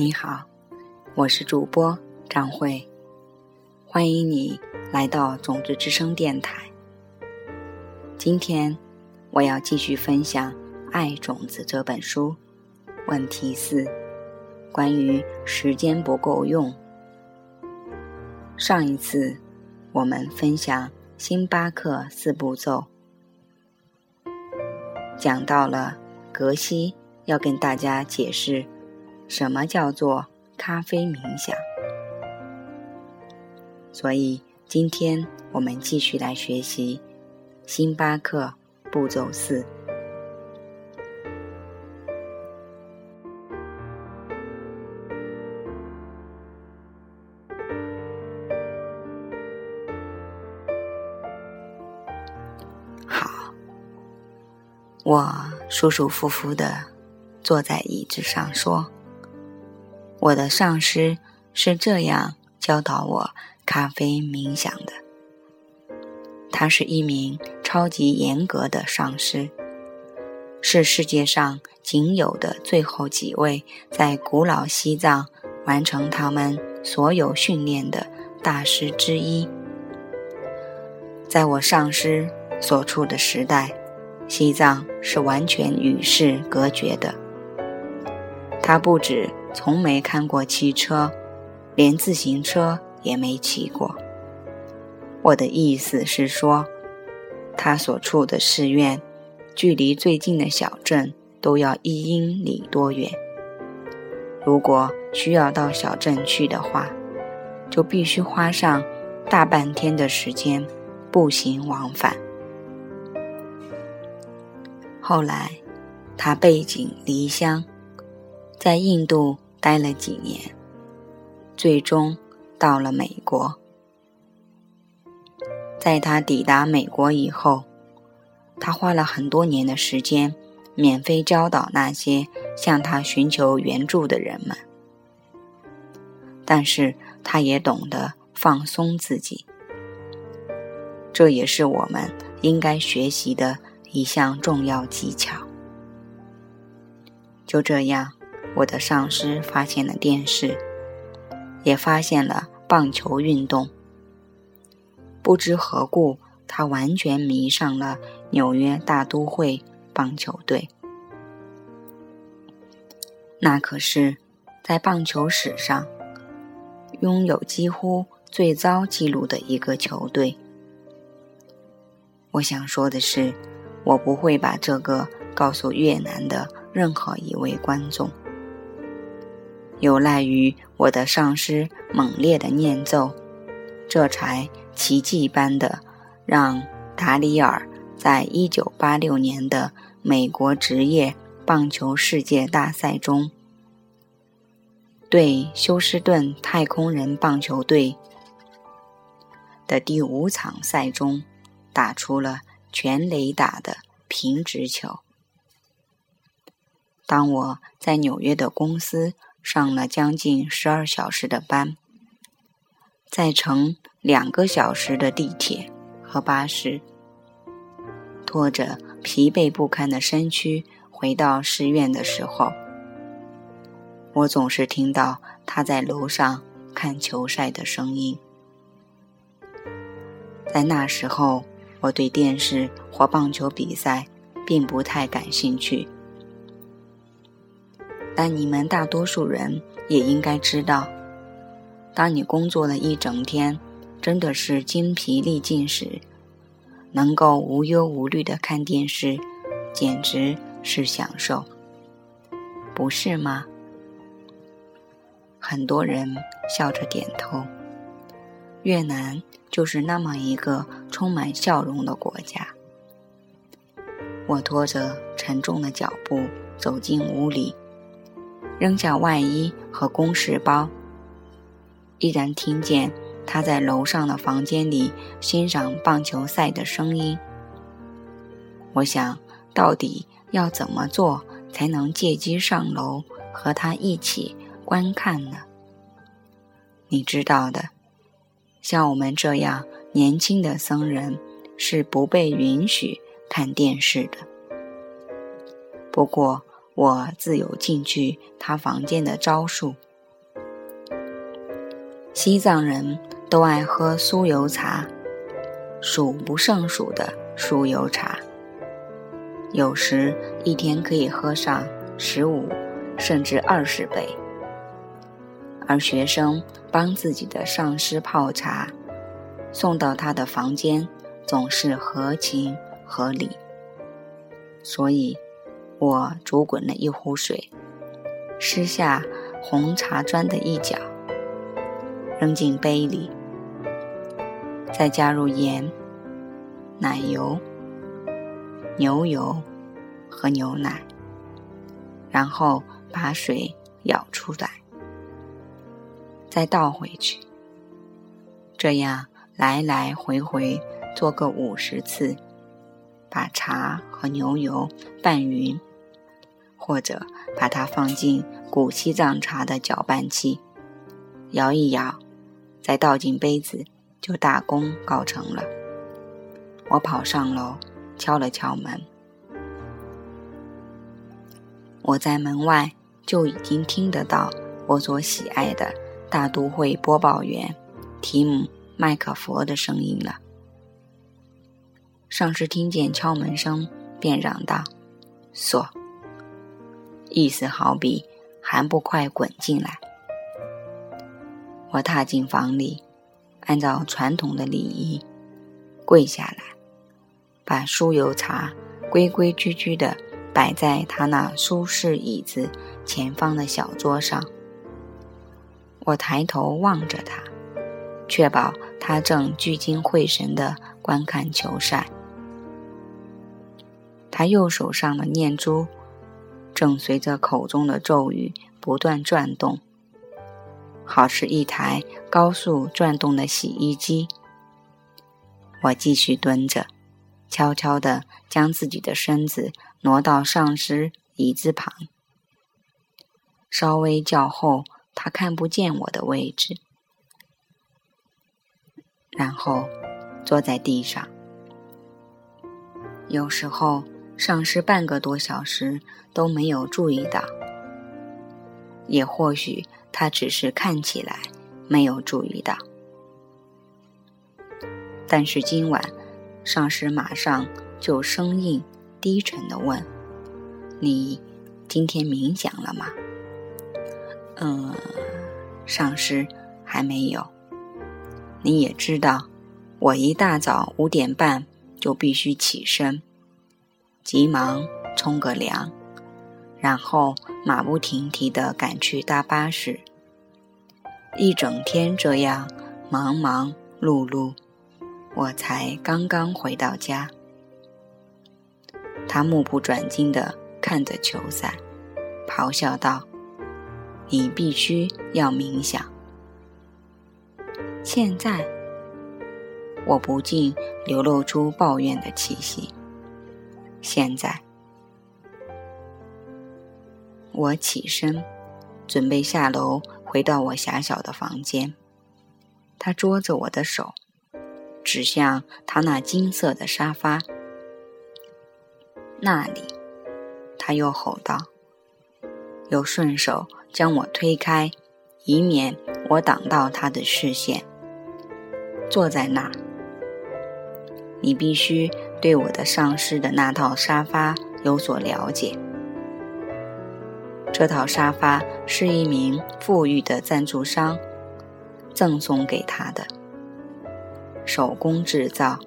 你好，我是主播张慧，欢迎你来到种子之声电台。今天我要继续分享《爱种子》这本书，问题四：关于时间不够用。上一次我们分享星巴克四步骤，讲到了格西要跟大家解释。什么叫做咖啡冥想？所以今天我们继续来学习星巴克步骤四。好，我舒舒服服的坐在椅子上说。我的上师是这样教导我咖啡冥想的。他是一名超级严格的上师，是世界上仅有的最后几位在古老西藏完成他们所有训练的大师之一。在我上师所处的时代，西藏是完全与世隔绝的。他不止。从没看过汽车，连自行车也没骑过。我的意思是说，他所处的寺院，距离最近的小镇都要一英里多远。如果需要到小镇去的话，就必须花上大半天的时间步行往返。后来，他背井离乡。在印度待了几年，最终到了美国。在他抵达美国以后，他花了很多年的时间，免费教导那些向他寻求援助的人们。但是，他也懂得放松自己，这也是我们应该学习的一项重要技巧。就这样。我的上司发现了电视，也发现了棒球运动。不知何故，他完全迷上了纽约大都会棒球队。那可是，在棒球史上拥有几乎最糟记录的一个球队。我想说的是，我不会把这个告诉越南的任何一位观众。有赖于我的上师猛烈的念咒，这才奇迹般的让达里尔在一九八六年的美国职业棒球世界大赛中，对休斯顿太空人棒球队的第五场赛中打出了全垒打的平直球。当我在纽约的公司。上了将近十二小时的班，再乘两个小时的地铁和巴士，拖着疲惫不堪的身躯回到寺院的时候，我总是听到他在楼上看球赛的声音。在那时候，我对电视或棒球比赛并不太感兴趣。但你们大多数人也应该知道，当你工作了一整天，真的是精疲力尽时，能够无忧无虑的看电视，简直是享受，不是吗？很多人笑着点头。越南就是那么一个充满笑容的国家。我拖着沉重的脚步走进屋里。扔下外衣和公事包，依然听见他在楼上的房间里欣赏棒球赛的声音。我想，到底要怎么做才能借机上楼和他一起观看呢？你知道的，像我们这样年轻的僧人是不被允许看电视的。不过，我自有进去他房间的招数，西藏人都爱喝酥油茶，数不胜数的酥油茶，有时一天可以喝上十五甚至二十杯。而学生帮自己的上师泡茶，送到他的房间，总是合情合理。所以，我煮滚了一壶水，施下红茶砖的一角，扔进杯里，再加入盐、奶油、牛油和牛奶，然后把水舀出来。再倒回去，这样来来回回做个五十次，把茶和牛油拌匀，或者把它放进古西藏茶的搅拌器，摇一摇，再倒进杯子，就大功告成了。我跑上楼，敲了敲门，我在门外就已经听得到我所喜爱的。大都会播报员提姆·麦克佛的声音了。上师听见敲门声，便嚷道：“锁！”意思好比还不快滚进来。我踏进房里，按照传统的礼仪跪下来，把酥油茶规规矩矩地摆在他那舒适椅子前方的小桌上。我抬头望着他，确保他正聚精会神地观看球赛。他右手上的念珠正随着口中的咒语不断转动，好似一台高速转动的洗衣机。我继续蹲着，悄悄地将自己的身子挪到上师椅子旁，稍微较后。他看不见我的位置，然后坐在地上。有时候上师半个多小时都没有注意到，也或许他只是看起来没有注意到。但是今晚，上师马上就生硬低沉的问：“你今天冥想了吗？”嗯，上师还没有。你也知道，我一大早五点半就必须起身，急忙冲个凉，然后马不停蹄地赶去搭巴士。一整天这样忙忙碌碌，我才刚刚回到家。他目不转睛地看着球赛，咆哮道。你必须要冥想。现在，我不禁流露出抱怨的气息。现在，我起身，准备下楼回到我狭小的房间。他捉着我的手，指向他那金色的沙发。那里，他又吼道，又顺手。将我推开，以免我挡到他的视线。坐在那儿，你必须对我的上师的那套沙发有所了解。这套沙发是一名富裕的赞助商赠送给他的，手工制造，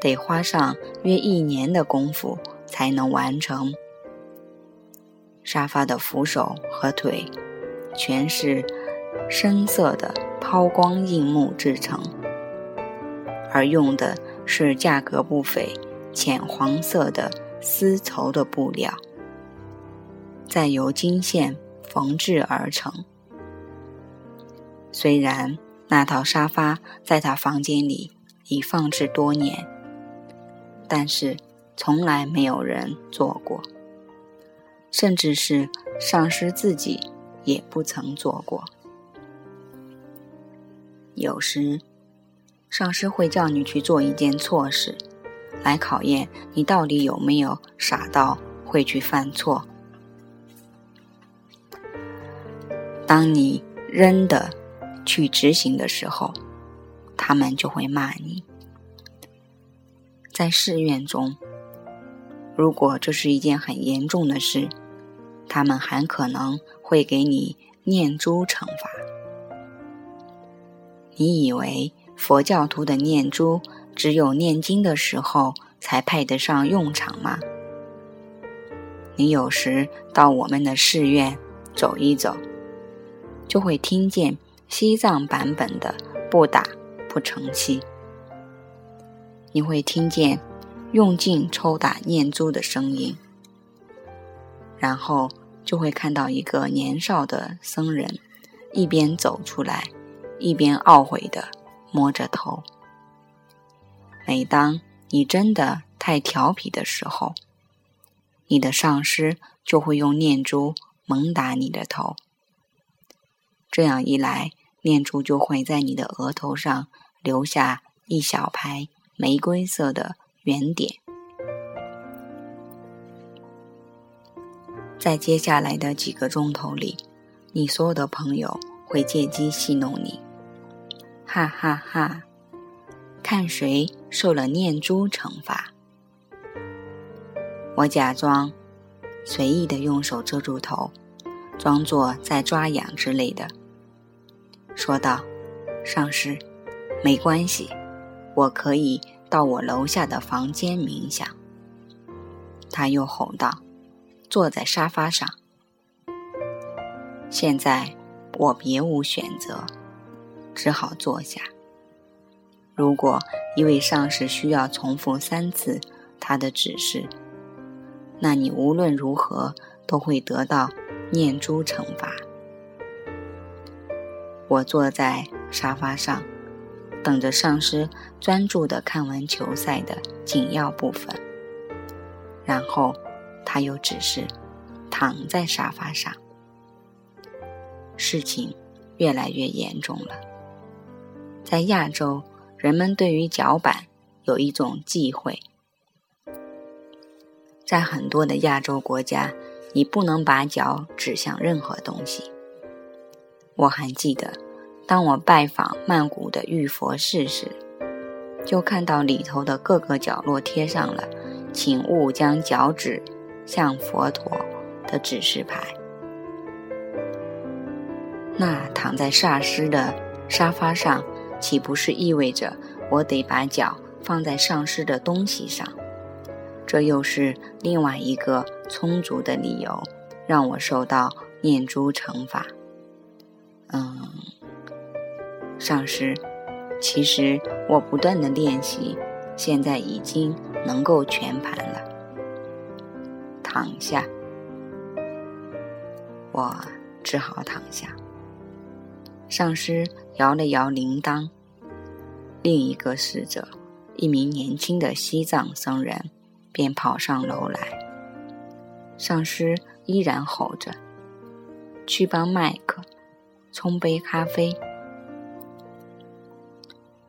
得花上约一年的功夫才能完成。沙发的扶手和腿全是深色的抛光硬木制成，而用的是价格不菲、浅黄色的丝绸的布料，再由金线缝制而成。虽然那套沙发在他房间里已放置多年，但是从来没有人坐过。甚至是上师自己也不曾做过。有时，上师会叫你去做一件错事，来考验你到底有没有傻到会去犯错。当你扔的去执行的时候，他们就会骂你。在寺院中，如果这是一件很严重的事，他们很可能会给你念珠惩罚。你以为佛教徒的念珠只有念经的时候才派得上用场吗？你有时到我们的寺院走一走，就会听见西藏版本的“不打不成器”。你会听见用劲抽打念珠的声音，然后就会看到一个年少的僧人一边走出来，一边懊悔的摸着头。每当你真的太调皮的时候，你的上师就会用念珠猛打你的头。这样一来，念珠就会在你的额头上留下一小排。玫瑰色的圆点，在接下来的几个钟头里，你所有的朋友会借机戏弄你，哈哈哈！看谁受了念珠惩罚。我假装随意的用手遮住头，装作在抓痒之类的，说道：“上师，没关系。”我可以到我楼下的房间冥想。他又吼道：“坐在沙发上。”现在我别无选择，只好坐下。如果一位上司需要重复三次他的指示，那你无论如何都会得到念珠惩罚。我坐在沙发上。等着上师专注地看完球赛的紧要部分，然后他又只是躺在沙发上。事情越来越严重了。在亚洲，人们对于脚板有一种忌讳，在很多的亚洲国家，你不能把脚指向任何东西。我还记得。当我拜访曼谷的玉佛寺时，就看到里头的各个角落贴上了“请勿将脚趾向佛陀”的指示牌。那躺在萨师的沙发上，岂不是意味着我得把脚放在上师的东西上？这又是另外一个充足的理由，让我受到念珠惩罚。嗯。上师，其实我不断的练习，现在已经能够全盘了。躺下，我只好躺下。上师摇了摇铃铛，另一个侍者，一名年轻的西藏僧人，便跑上楼来。上师依然吼着：“去帮麦克冲杯咖啡。”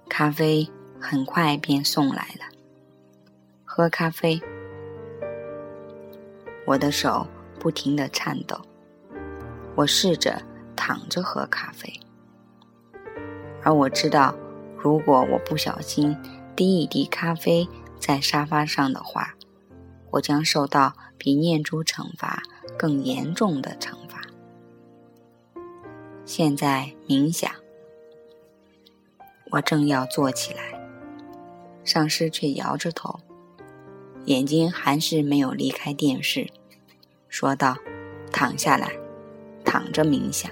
咖啡很快便送来了。喝咖啡，我的手不停地颤抖。我试着躺着喝咖啡，而我知道，如果我不小心滴一滴咖啡在沙发上的话，我将受到比念珠惩罚更严重的惩罚。现在冥想。我正要坐起来，上师却摇着头，眼睛还是没有离开电视，说道：“躺下来，躺着冥想。”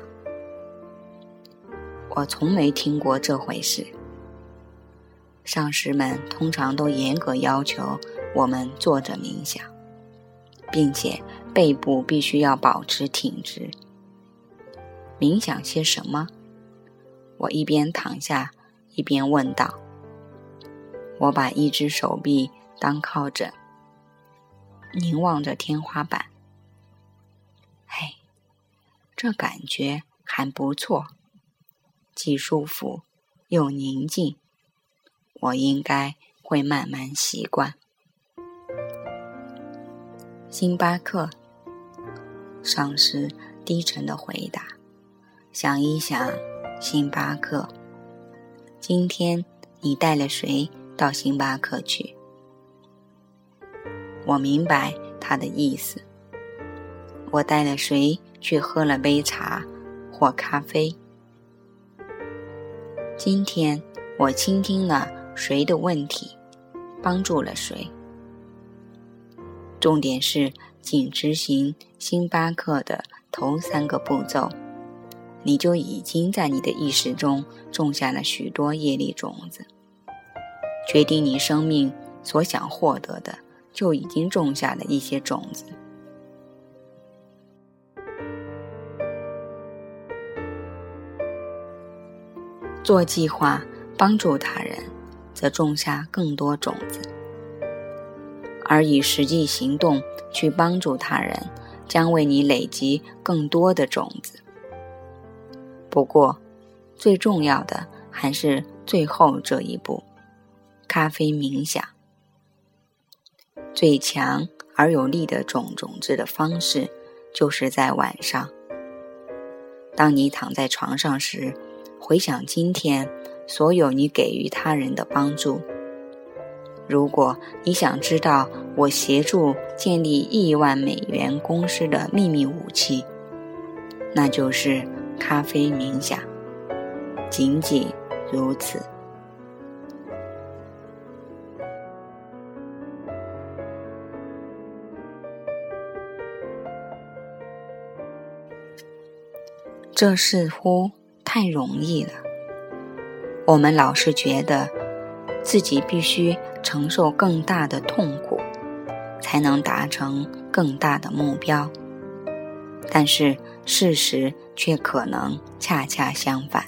我从没听过这回事。上师们通常都严格要求我们坐着冥想，并且背部必须要保持挺直。冥想些什么？我一边躺下。一边问道：“我把一只手臂当靠枕，凝望着天花板。嘿，这感觉还不错，既舒服又宁静。我应该会慢慢习惯。”星巴克，上司低沉的回答：“想一想，星巴克。今天你带了谁到星巴克去？我明白他的意思。我带了谁去喝了杯茶或咖啡？今天我倾听了谁的问题，帮助了谁？重点是仅执行星巴克的头三个步骤。你就已经在你的意识中种下了许多业力种子，决定你生命所想获得的，就已经种下了一些种子。做计划帮助他人，则种下更多种子；而以实际行动去帮助他人，将为你累积更多的种子。不过，最重要的还是最后这一步——咖啡冥想。最强而有力的种种子的方式，就是在晚上。当你躺在床上时，回想今天所有你给予他人的帮助。如果你想知道我协助建立亿万美元公司的秘密武器，那就是。咖啡冥想，仅仅如此。这似乎太容易了。我们老是觉得自己必须承受更大的痛苦，才能达成更大的目标。但是事实却可能恰恰相反。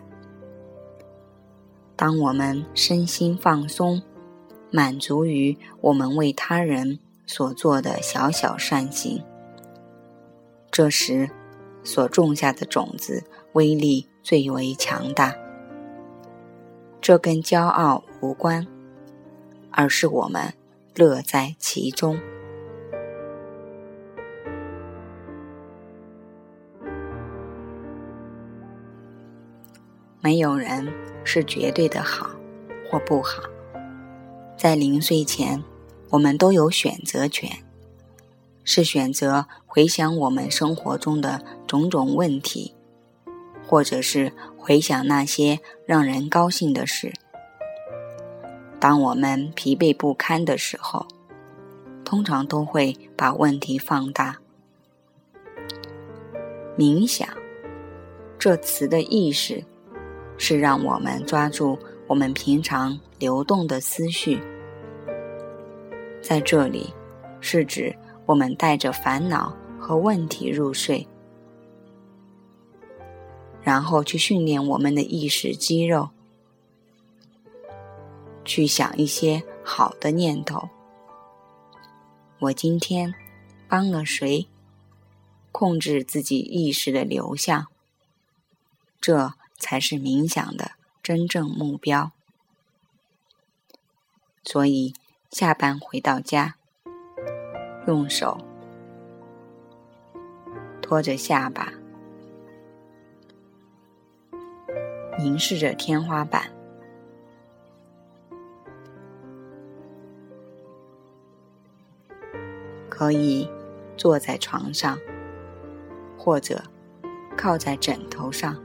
当我们身心放松，满足于我们为他人所做的小小善行，这时所种下的种子威力最为强大。这跟骄傲无关，而是我们乐在其中。没有人是绝对的好或不好，在临睡前，我们都有选择权，是选择回想我们生活中的种种问题，或者是回想那些让人高兴的事。当我们疲惫不堪的时候，通常都会把问题放大。冥想这词的意识。是让我们抓住我们平常流动的思绪，在这里，是指我们带着烦恼和问题入睡，然后去训练我们的意识肌肉，去想一些好的念头。我今天帮了谁？控制自己意识的流向，这。才是冥想的真正目标。所以，下班回到家，用手托着下巴，凝视着天花板，可以坐在床上，或者靠在枕头上。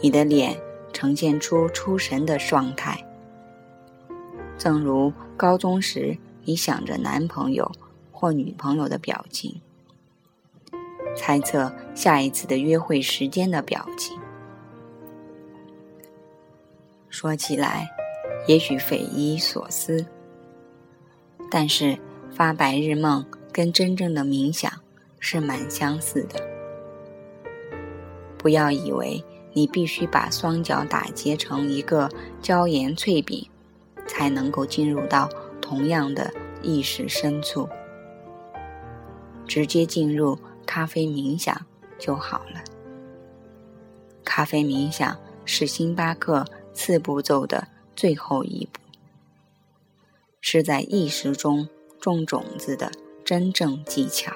你的脸呈现出出神的状态，正如高中时你想着男朋友或女朋友的表情，猜测下一次的约会时间的表情。说起来，也许匪夷所思，但是发白日梦跟真正的冥想是蛮相似的。不要以为。你必须把双脚打结成一个椒盐脆饼，才能够进入到同样的意识深处。直接进入咖啡冥想就好了。咖啡冥想是星巴克四步骤的最后一步，是在意识中种种子的真正技巧。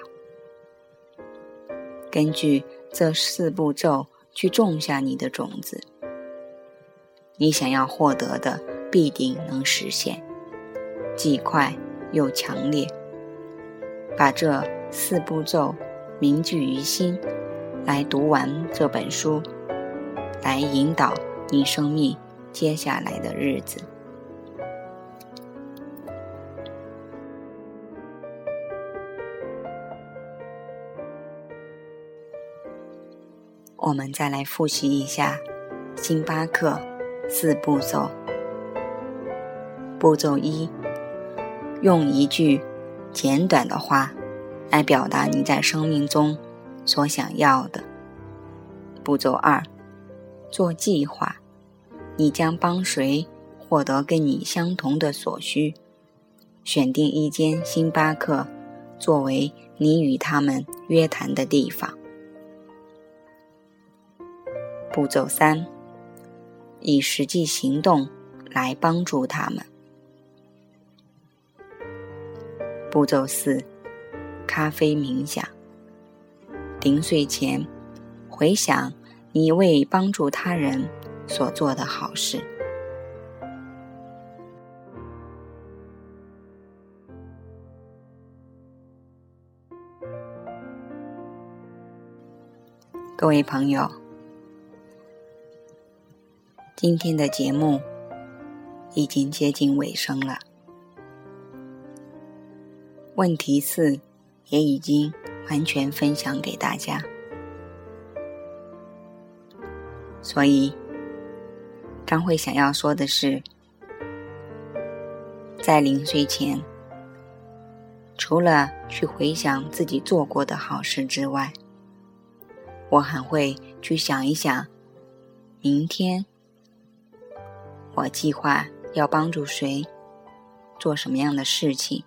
根据这四步骤。去种下你的种子，你想要获得的必定能实现，既快又强烈。把这四步骤铭记于心，来读完这本书，来引导你生命接下来的日子。我们再来复习一下星巴克四步骤。步骤一：用一句简短的话来表达你在生命中所想要的。步骤二：做计划，你将帮谁获得跟你相同的所需？选定一间星巴克作为你与他们约谈的地方。步骤三：以实际行动来帮助他们。步骤四：咖啡冥想。临睡前，回想你为帮助他人所做的好事。各位朋友。今天的节目已经接近尾声了，问题四也已经完全分享给大家，所以张慧想要说的是，在临睡前，除了去回想自己做过的好事之外，我还会去想一想明天。我计划要帮助谁，做什么样的事情，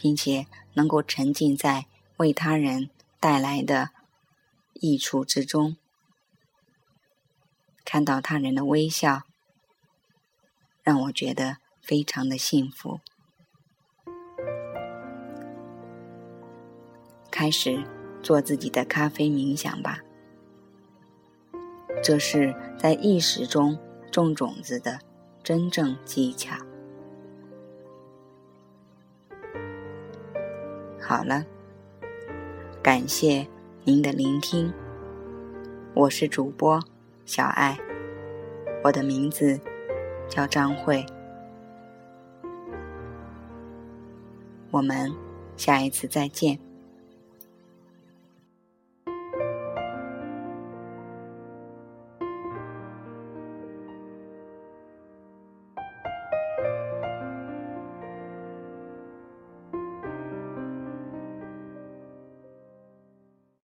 并且能够沉浸在为他人带来的益处之中，看到他人的微笑，让我觉得非常的幸福。开始做自己的咖啡冥想吧，这是在意识中。种种子的真正技巧。好了，感谢您的聆听，我是主播小爱，我的名字叫张慧，我们下一次再见。